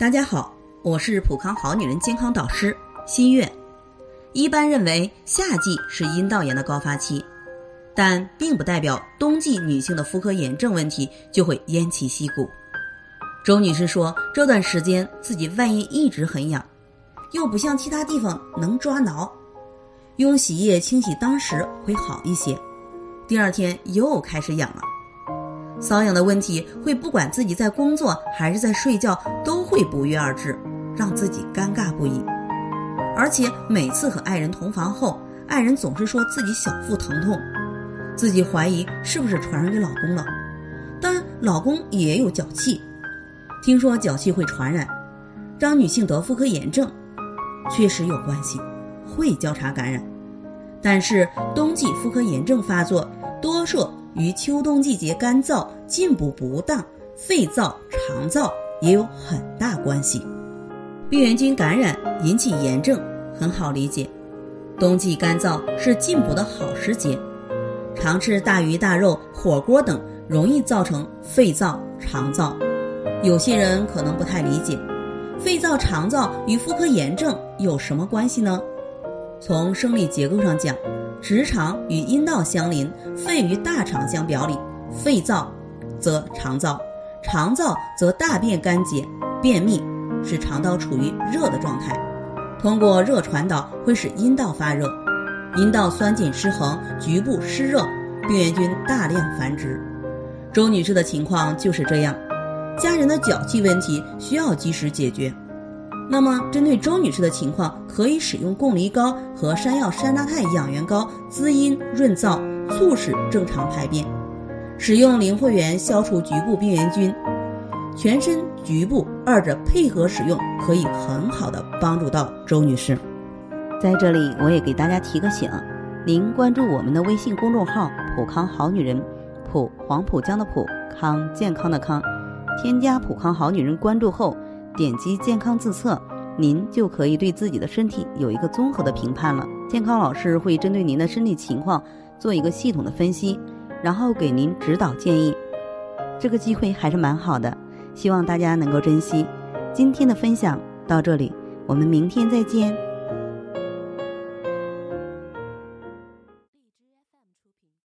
大家好，我是普康好女人健康导师新月。一般认为夏季是阴道炎的高发期，但并不代表冬季女性的妇科炎症问题就会偃旗息鼓。周女士说，这段时间自己外阴一直很痒，又不像其他地方能抓挠，用洗液清洗当时会好一些，第二天又开始痒了。瘙痒的问题会不管自己在工作还是在睡觉都会不约而至，让自己尴尬不已。而且每次和爱人同房后，爱人总是说自己小腹疼痛，自己怀疑是不是传染给老公了。但老公也有脚气，听说脚气会传染，让女性得妇科炎症，确实有关系，会交叉感染。但是冬季妇科炎症发作多数。与秋冬季节干燥、进补不当、肺燥、肠燥也有很大关系。病原菌感染引起炎症很好理解，冬季干燥是进补的好时节，常吃大鱼大肉、火锅等容易造成肺燥、肠燥。有些人可能不太理解，肺燥、肠燥与妇科炎症有什么关系呢？从生理结构上讲。直肠与阴道相邻，肺与大肠相表里。肺燥，则肠燥；肠燥则大便干结、便秘，使肠道处于热的状态。通过热传导会使阴道发热，阴道酸碱失衡，局部湿热，病原菌大量繁殖。周女士的情况就是这样，家人的脚气问题需要及时解决。那么，针对周女士的情况，可以使用贡梨膏和山药山楂肽养元膏滋阴润燥，促使正常排便。使用灵慧源消除局部病原菌，全身局部二者配合使用，可以很好的帮助到周女士。在这里，我也给大家提个醒：您关注我们的微信公众号“普康好女人”，普黄浦江的普康健康的康，添加“普康好女人”关注后。点击健康自测，您就可以对自己的身体有一个综合的评判了。健康老师会针对您的身体情况做一个系统的分析，然后给您指导建议。这个机会还是蛮好的，希望大家能够珍惜。今天的分享到这里，我们明天再见。